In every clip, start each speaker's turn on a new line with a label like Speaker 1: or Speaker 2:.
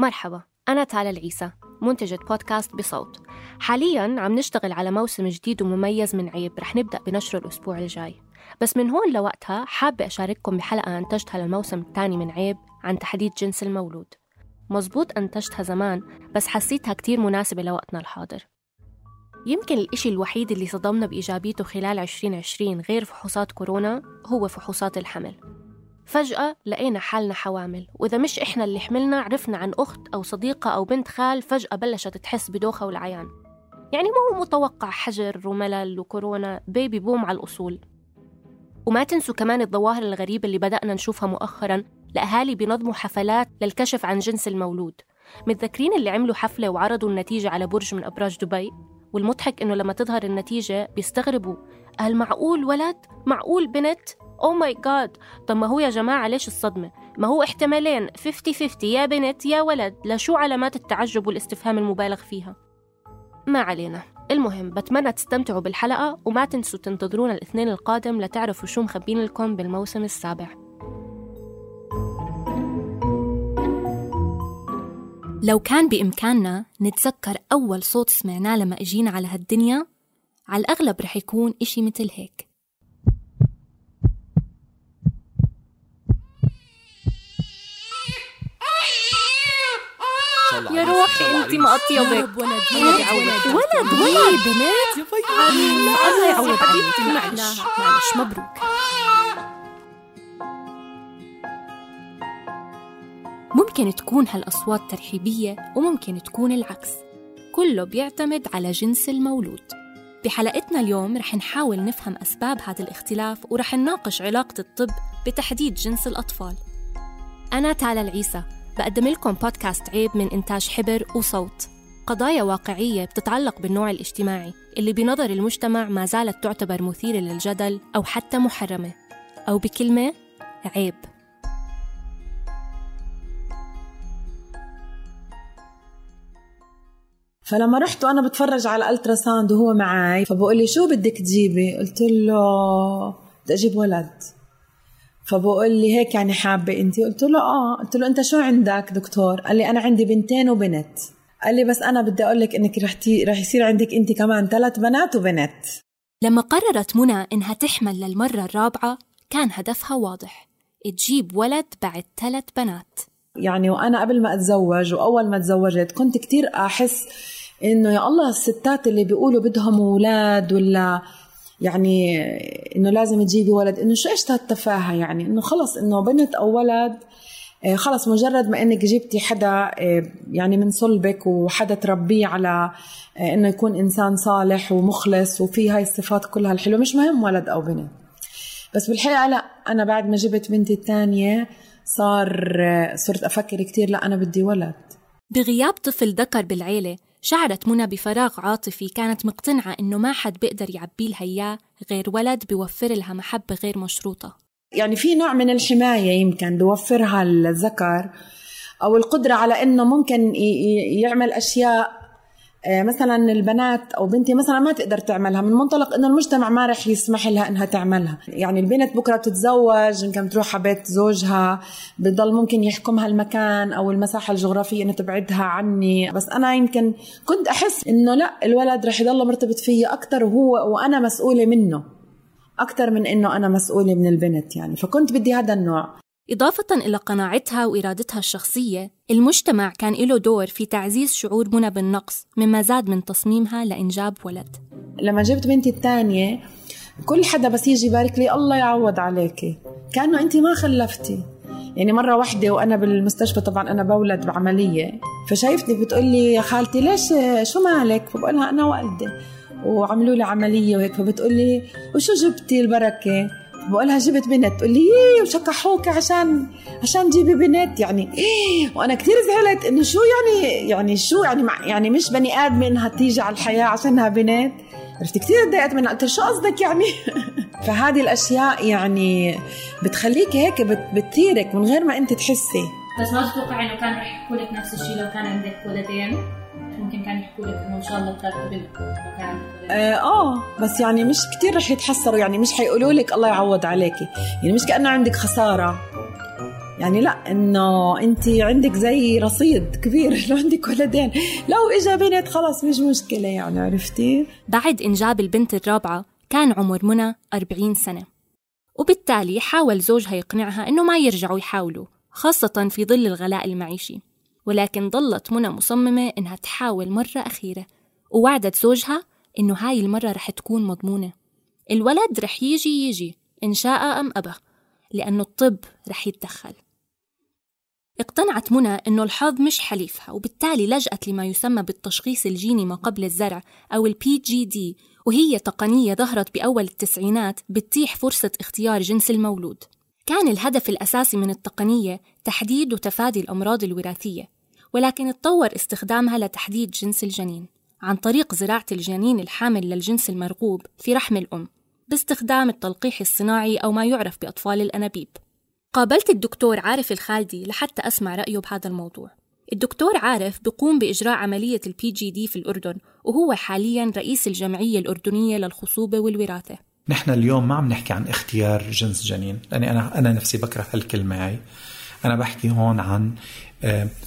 Speaker 1: مرحبا أنا تالا العيسى منتجة بودكاست بصوت. حاليا عم نشتغل على موسم جديد ومميز من عيب رح نبدأ بنشره الأسبوع الجاي. بس من هون لوقتها حابة أشارككم بحلقة أنتجتها للموسم الثاني من عيب عن تحديد جنس المولود. مزبوط أنتجتها زمان بس حسيتها كتير مناسبة لوقتنا الحاضر. يمكن الإشي الوحيد اللي صدمنا بإيجابيته خلال 2020 غير فحوصات كورونا هو فحوصات الحمل. فجأة لقينا حالنا حوامل. وإذا مش إحنا اللي حملنا عرفنا عن أخت أو صديقة أو بنت خال فجأة بلشت تحس بدوخة والعيان. يعني ما هو متوقع حجر وملل وكورونا بيبي بوم على الأصول. وما تنسوا كمان الظواهر الغريبة اللي بدأنا نشوفها مؤخرا لأهالي بينظموا حفلات للكشف عن جنس المولود. متذكرين اللي عملوا حفلة وعرضوا النتيجة على برج من أبراج دبي؟ والمضحك إنه لما تظهر النتيجة بيستغربوا هل معقول ولد؟ معقول بنت؟ أو ماي جاد طب ما هو يا جماعة ليش الصدمة؟ ما هو احتمالين. 50-50 يا بنت يا ولد. لشو علامات التعجب والاستفهام المبالغ فيها؟ ما علينا. المهم بتمنى تستمتعوا بالحلقة وما تنسوا تنتظرونا الاثنين القادم لتعرفوا شو مخبين لكم بالموسم السابع. لو كان بإمكاننا نتذكر أول صوت سمعناه لما إجينا على هالدنيا على الأغلب رح يكون إشي مثل هيك. يا روحي انت مقطيه بك
Speaker 2: ولد
Speaker 1: ولد ولد ولد بنات الله يعوض عليك معلش معلش مبروك. ممكن تكون هالأصوات ترحيبية وممكن تكون العكس. كله بيعتمد على جنس المولود. بحلقتنا اليوم رح نحاول نفهم أسباب هذا الاختلاف ورح نناقش علاقة الطب بتحديد جنس الأطفال. أنا تالا العيسى بقدم لكم بودكاست عيب من إنتاج حبر وصوت. قضايا واقعية بتتعلق بالنوع الاجتماعي اللي بنظر المجتمع ما زالت تعتبر مثيرة للجدل أو حتى محرمة. أو بكلمة عيب.
Speaker 2: فلما رحت وأنا بتفرج على ال ultrasound وهو معي فبقول لي شو بدك تجيبي؟ قلت له بدي أجيب ولد. فبقول لي هيك يعني حابة أنت؟ قلت له آه. قلت له أنت شو عندك دكتور؟ قال لي أنا عندي بنتين وبنت. قال لي بس أنا بدي أقول لك إنك رح تي... رح يصير عندك أنت كمان ثلاث بنات وبنت.
Speaker 1: لما قررت منى إنها تحمل للمرة الرابعة كان هدفها واضح. تجيب ولد بعد ثلاث بنات.
Speaker 2: يعني وأنا قبل ما أتزوج وأول ما تزوجت كنت كتير أحس إنه يا الله الستات اللي بيقولوا بدهم أولاد ولا يعني إنه لازم تجيبي ولد إنه شو إيش هالتفاهة يعني؟ إنه خلص إنه بنت أو ولد آه، خلص مجرد ما إنك جبتي حدا آه، يعني من صلبك وحدا تربيه على آه، إنه يكون إنسان صالح ومخلص وفي هاي الصفات كلها الحلوة مش مهم ولد أو بنت. بس بالحقيقة لا أنا بعد ما جبت بنتي الثانية صار صرت أفكر كثير لا أنا بدي ولد.
Speaker 1: بغياب طفل ذكر بالعيلة شعرت منى بفراغ عاطفي كانت مقتنعة إنه ما حد بيقدر يعبي لها إياه غير ولد بيوفر لها محبة غير مشروطة.
Speaker 2: يعني في نوع من الحماية يمكن بوفرها الذكر أو القدرة على إنه ممكن يعمل أشياء آه، مثلا البنات أو بنتي مثلا ما تقدر تعملها من منطلق إنه المجتمع ما رح يسمح لها إنها تعملها. يعني البنت بكرة بتتزوج يمكن بتروح على بيت زوجها بضل ممكن يحكمها المكان أو المساحة الجغرافية إنه تبعدها عني. بس أنا يمكن كنت أحس إنه لا الولد رح يضل مرتبط فيي أكثر وهو وأنا مسؤولة منه أكثر من إنه أنا مسؤولة من البنت يعني. فكنت بدي هذا النوع.
Speaker 1: إضافة إلى قناعتها وإرادتها الشخصية المجتمع كان له دور في تعزيز شعور منى بالنقص مما زاد من تصميمها لإنجاب ولد.
Speaker 2: لما جبت بنتي الثانية كل حدا بس يجي يبارك لي الله يعوض عليكي. كأنه أنت ما خلفتي. يعني مرة واحدة وأنا بالمستشفى طبعا أنا بولد بعملية. فشايفتني بتقول لي يا خالتي ليش شو مالك؟ فبقولها أنا والدة. وعملوا لي عملية وهيك. فبتقول لي وشو جبتي البركة؟ بقولها جبت بنت تقول لي إيه وشكحوك عشان عشان تجيبي بنت؟ يعني إيه؟ وأنا كثير زعلت إنه شو يعني يعني شو يعني يعني مش بني آدم انها تيجي على الحياة عشانها بنت؟ عرفت كثير تضايقت منها قلت شو قصدك يعني؟ فهذه الأشياء يعني بتخليك هيك بت بتثيرك من غير ما أنت تحسي.
Speaker 3: بس ما تتوقع إنه كان رح يحكوا لك نفس الشيء لو كان عندك ولدين ممكن كان يحكوا لك إنه إن شاء الله ولدين.
Speaker 2: آه, آه بس يعني مش كتير رح يتحسروا يعني مش حيقولوا لك الله يعوض عليكي. يعني مش كأنه عندك خسارة. يعني لا إنه أنت عندك زي رصيد كبير لو عندك ولدين. لو اجى بنت خلص مش مشكلة يعني عرفتي؟
Speaker 1: بعد إنجاب البنت الرابعة كان عمر منى 40 سنة. وبالتالي حاول زوجها يقنعها إنه ما يرجعوا يحاولوا خاصة في ظل الغلاء المعيشي. ولكن ظلت منى مصممة إنها تحاول مرة أخيرة ووعدت زوجها إنه هاي المرة رح تكون مضمونة. الولد رح يجي يجي إن شاء أم أبى لأنه الطب رح يتدخل. اقتنعت منى أنه الحظ مش حليفها وبالتالي لجأت لما يسمى بالتشخيص الجيني ما قبل الزرع أو ال PGD وهي تقنية ظهرت بأول التسعينات بتتيح فرصة اختيار جنس المولود. كان الهدف الأساسي من التقنية تحديد وتفادي الأمراض الوراثية. ولكن اتطور استخدامها لتحديد جنس الجنين عن طريق زراعة الجنين الحامل للجنس المرغوب في رحم الأم باستخدام التلقيح الصناعي أو ما يعرف بأطفال الأنابيب. قابلت الدكتور عارف الخالدي لحتى أسمع رأيه بهذا الموضوع. الدكتور عارف بيقوم بإجراء عملية ال PGD في الأردن وهو حاليا رئيس الجمعية الأردنية للخصوبة والوراثة.
Speaker 4: نحن اليوم ما عم نحكي عن اختيار جنس جنين لأني أنا أنا نفسي بكره هالكلمة هاي. أنا بحكي هون عن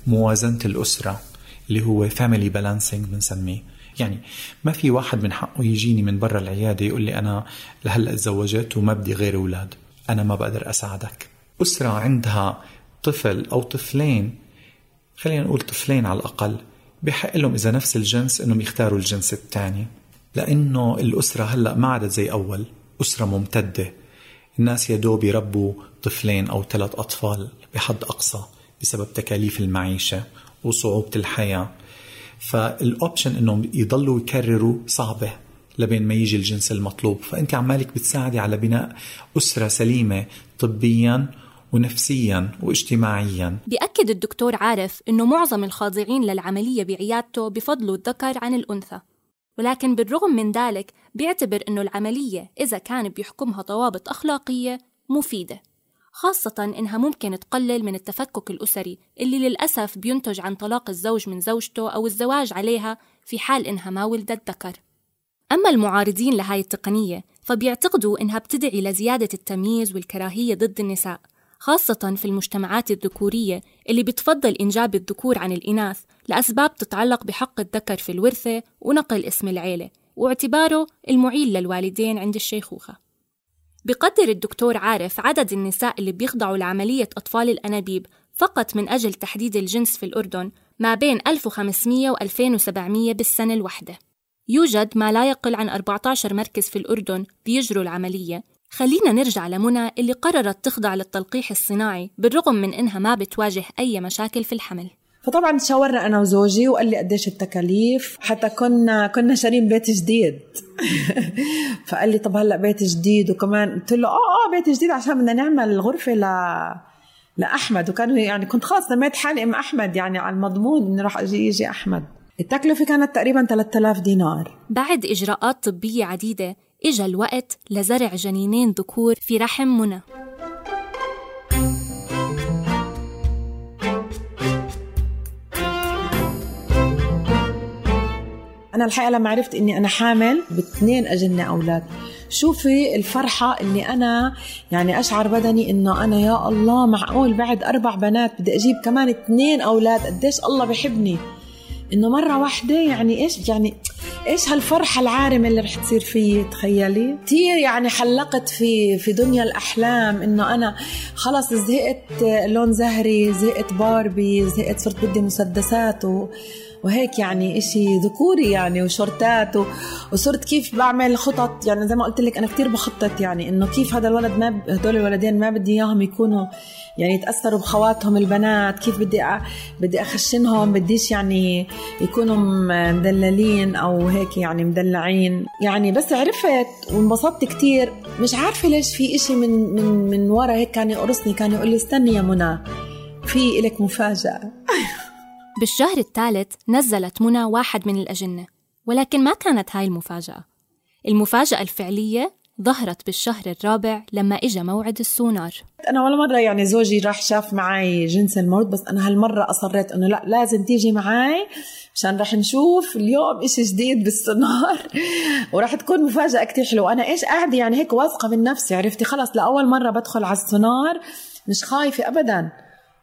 Speaker 4: موازنة الأسرة اللي هو family balancing بنسميه. يعني ما في واحد من حقه يجيني من برا العيادة يقول لي أنا لهلأ تزوجت وما بدي غير أولاد. أنا ما بقدر أساعدك. أسرة عندها طفل أو طفلين خلينا نقول طفلين على الأقل بحق لهم إذا نفس الجنس إنهم يختاروا الجنس الثاني لأنه الأسرة هلأ ما عادت زي أول. أسرة ممتدة. الناس يا دوب يربوا طفلين أو ثلاث أطفال بحد أقصى. بسبب تكاليف المعيشة وصعوبة الحياة. فالاوبشن إنهم يضلوا يكرروا صعبة لبين ما يجي الجنس المطلوب. فأنت عمالك بتساعدي على بناء أسرة سليمة طبيا ونفسيا واجتماعيا.
Speaker 1: بيأكد الدكتور عارف إنه معظم الخاضعين للعملية بعيادته بفضلوا الذكر عن الأنثى. ولكن بالرغم من ذلك بيعتبر إنه العملية إذا كان بيحكمها ضوابط أخلاقية مفيدة. خاصة إنها ممكن تقلل من التفكك الأسري اللي للأسف بينتج عن طلاق الزوج من زوجته أو الزواج عليها في حال إنها ما ولدت ذكر. أما المعارضين لهاي التقنية فبيعتقدوا إنها بتدعي لزيادة التمييز والكراهية ضد النساء خاصة في المجتمعات الذكورية اللي بتفضل إنجاب الذكور عن الإناث لأسباب تتعلق بحق الذكر في الورثة ونقل اسم العيلة واعتباره المعيل للوالدين عند الشيخوخة. بقدر الدكتور عارف عدد النساء اللي بيخضعوا لعملية أطفال الأنابيب فقط من أجل تحديد الجنس في الأردن ما بين 1500 و 2700 بالسنة الواحدة. يوجد ما لا يقل عن 14 مركز في الأردن بيجروا العملية. خلينا نرجع لمنى اللي قررت تخضع للتلقيح الصناعي بالرغم من إنها ما بتواجه أي مشاكل في الحمل.
Speaker 2: فطبعا تشاورنا أنا وزوجي وقال لي قديش التكاليف حتى كنا كنا شارين بيت جديد. فقال لي طب هلأ بيت جديد وكمان. قلت له آه آه بيت جديد عشان بدنا نعمل غرفة ل لأحمد. وكانوا يعني كنت خلاص سميت حالي أم أحمد يعني على المضمون اني راح أجي يجي أحمد. التكلفة كانت تقريبا 3000 دينار.
Speaker 1: بعد إجراءات طبية عديدة إجا الوقت لزرع جنينين ذكور في رحم منى.
Speaker 2: أنا الحقيقة لما عرفت إني أنا حامل باثنين أجنة أولاد. شوفي الفرحة اللي أنا يعني أشعر بدني إنه أنا يا الله معقول بعد أربع بنات بدي أجيب كمان اثنين أولاد. قديش الله بحبني. إنه مرة واحدة يعني إيش يعني إيش هالفرحة العارمة اللي رح تصير فيي؟ تخيلي. كثير يعني حلقت في في دنيا الأحلام إنه أنا خلص زهقت لون زهري زهقت باربي زهقت صرت بدي مسدسات و وهيك يعني إشي ذكوري يعني وشورتات. وصرت كيف بعمل خطط. يعني زي ما قلت لك أنا كثير بخطط يعني إنه كيف هذا الولد ما ب... هدول الولدين ما بدي إياهم يكونوا يعني يتأثروا بخواتهم البنات. كيف بدي أ... بدي أخشنهم بديش يعني يكونوا مدللين أو هيك يعني مدلعين. يعني بس عرفت وانبسطت كثير مش عارفة ليش في إشي من من من ورا هيك كان يقرصني كان يقول لي استني يا منى في إلك مفاجأة.
Speaker 1: بالشهر الثالث نزلت منى واحد من الأجنة ولكن ما كانت هاي المفاجأة. المفاجأة الفعلية ظهرت بالشهر الرابع لما إجا موعد السونار.
Speaker 2: أنا ولا مرة يعني زوجي راح شاف معي جنس الموت بس أنا هالمرة أصريت إنه لا لازم تيجي معي مشان رح نشوف اليوم إشي جديد بالسونار. وراح تكون مفاجأة كتير حلوة. أنا إيش قاعدة يعني هيك واثقة من نفسي عرفتي؟ خلص لأول مرة بدخل على السونار مش خايفة ابدا.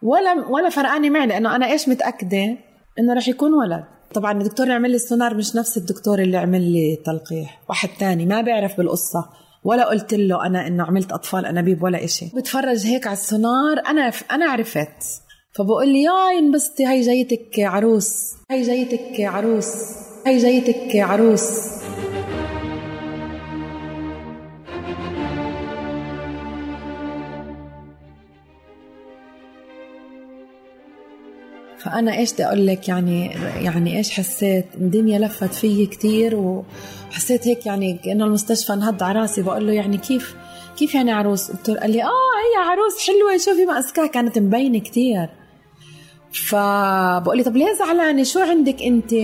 Speaker 2: ولا ولا فرقانة معي لأنه أنا إيش متأكدة؟ إنه رح يكون ولد. طبعا الدكتور اللي عمل لي السونار مش نفس الدكتور اللي عمل لي تلقيح واحد تاني ما بيعرف بالقصة ولا قلت له أنا إنه عملت أطفال أنابيب ولا إشي. بتفرج هيك على السونار أنا أنا عرفت. فبقول لي ياي انبسطي هاي جايتك عروس هاي جايتك عروس هاي جايتك عروس. فأنا إيش بدي أقول لك يعني يعني إيش حسيت؟ الدنيا لفت فيي كثير وحسيت هيك يعني كانه المستشفى انهض على راسي. بقول له يعني كيف كيف يعني عروس؟ قلت له قال لي آه هي عروس حلوة شوفي ماسكاها كانت مبينة كثير فبقول لي طب ليه زعلانة؟ شو عندك أنت؟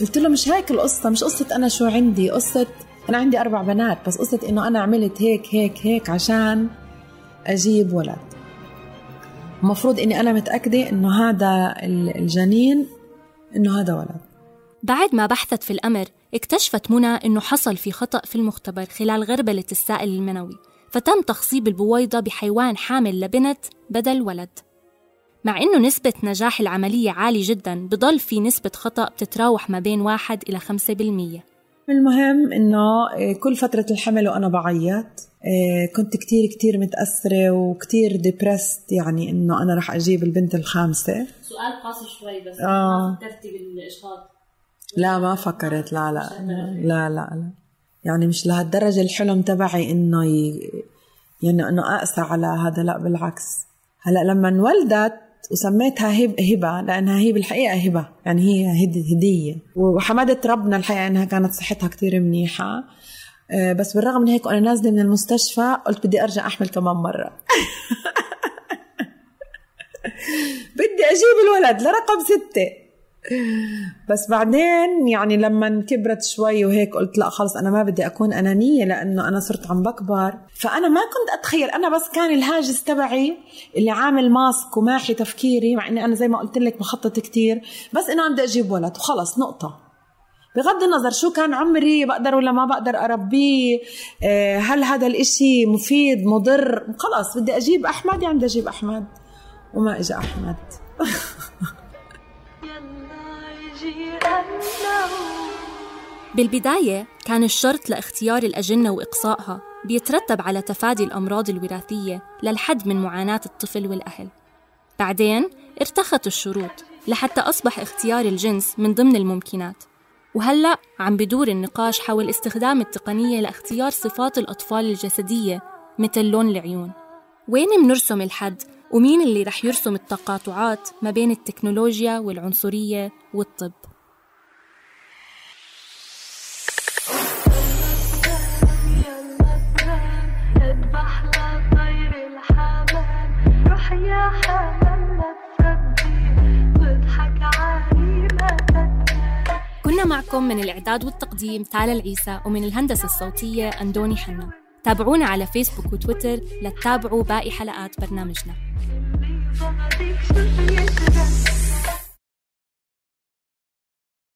Speaker 2: قلت له مش هيك القصة مش قصة أنا شو عندي قصة أنا عندي أربع بنات بس قصة إنه أنا عملت هيك هيك هيك عشان أجيب ولد. المفروض إني أنا متأكدة إنه هذا الجنين إنه هذا ولد.
Speaker 1: بعد ما بحثت في الأمر اكتشفت منى إنه حصل في خطأ في المختبر خلال غربله السائل المنوي فتم تخصيب البويضة بحيوان حامل لبنت بدل ولد. مع إنه نسبة نجاح العملية عالي جدا بضل في نسبة خطأ بتتراوح ما بين واحد إلى خمسة بالمية.
Speaker 2: المهم إنه كل فترة الحمل وأنا بعيط إيه، كنت كتير كتير متأثرة وكتير ديبرست يعني إنه أنا رح أجيب البنت الخامسة.
Speaker 3: سؤال قاسي شوي بس. آه. فكرتي بالإجهاض
Speaker 2: لا ما فكرت. لا لا لا لا لا. يعني مش لهالدرجة الحلم تبعي إنه ي... يعني إنه أقسى على هذا. لا بالعكس. هلأ لما انولدت وسميتها هب هبة لأنها هي بالحقيقة هبة. يعني هي هدية. وحمدت ربنا الحقيقة إنها كانت صحتها كتير منيحة. آه، بس بالرغم من هيك وأنا نازلة من المستشفى قلت بدي أرجع أحمل كمان مرة. بدي أجيب الولد لرقم ستة. بس بعدين يعني لما كبرت شوي وهيك قلت لا خلص أنا ما بدي أكون أنانية لأنه أنا صرت عم بكبر. فأنا ما كنت أتخيل أنا بس كان الهاجس تبعي اللي عامل ماسك وماحي تفكيري مع إني أنا زي ما قلت لك بخطط كتير بس إنه بدي أجيب ولد. وخلص نقطة. بغض النظر شو كان عمري بقدر ولا ما بقدر أربيه آه، هل هذا الإشي مفيد مضر؟ خلاص بدي أجيب أحمد يعني بدي أجيب أحمد. وما إجا أحمد.
Speaker 1: بالبداية كان الشرط لاختيار الأجنة وإقصائها بيترتب على تفادي الأمراض الوراثية للحد من معاناة الطفل والأهل. بعدين ارتخت الشروط لحتى أصبح اختيار الجنس من ضمن الممكنات. وهلأ عم بدور النقاش حول استخدام التقنية لاختيار صفات الأطفال الجسدية مثل لون العيون. وين منرسم الحد؟ ومين اللي رح يرسم التقاطعات ما بين التكنولوجيا والعنصرية والطب؟ من الإعداد والتقديم تالا العيسى ومن الهندسة الصوتية أندوني حنا. تابعونا على فيسبوك وتويتر لتتابعوا باقي حلقات برنامجنا.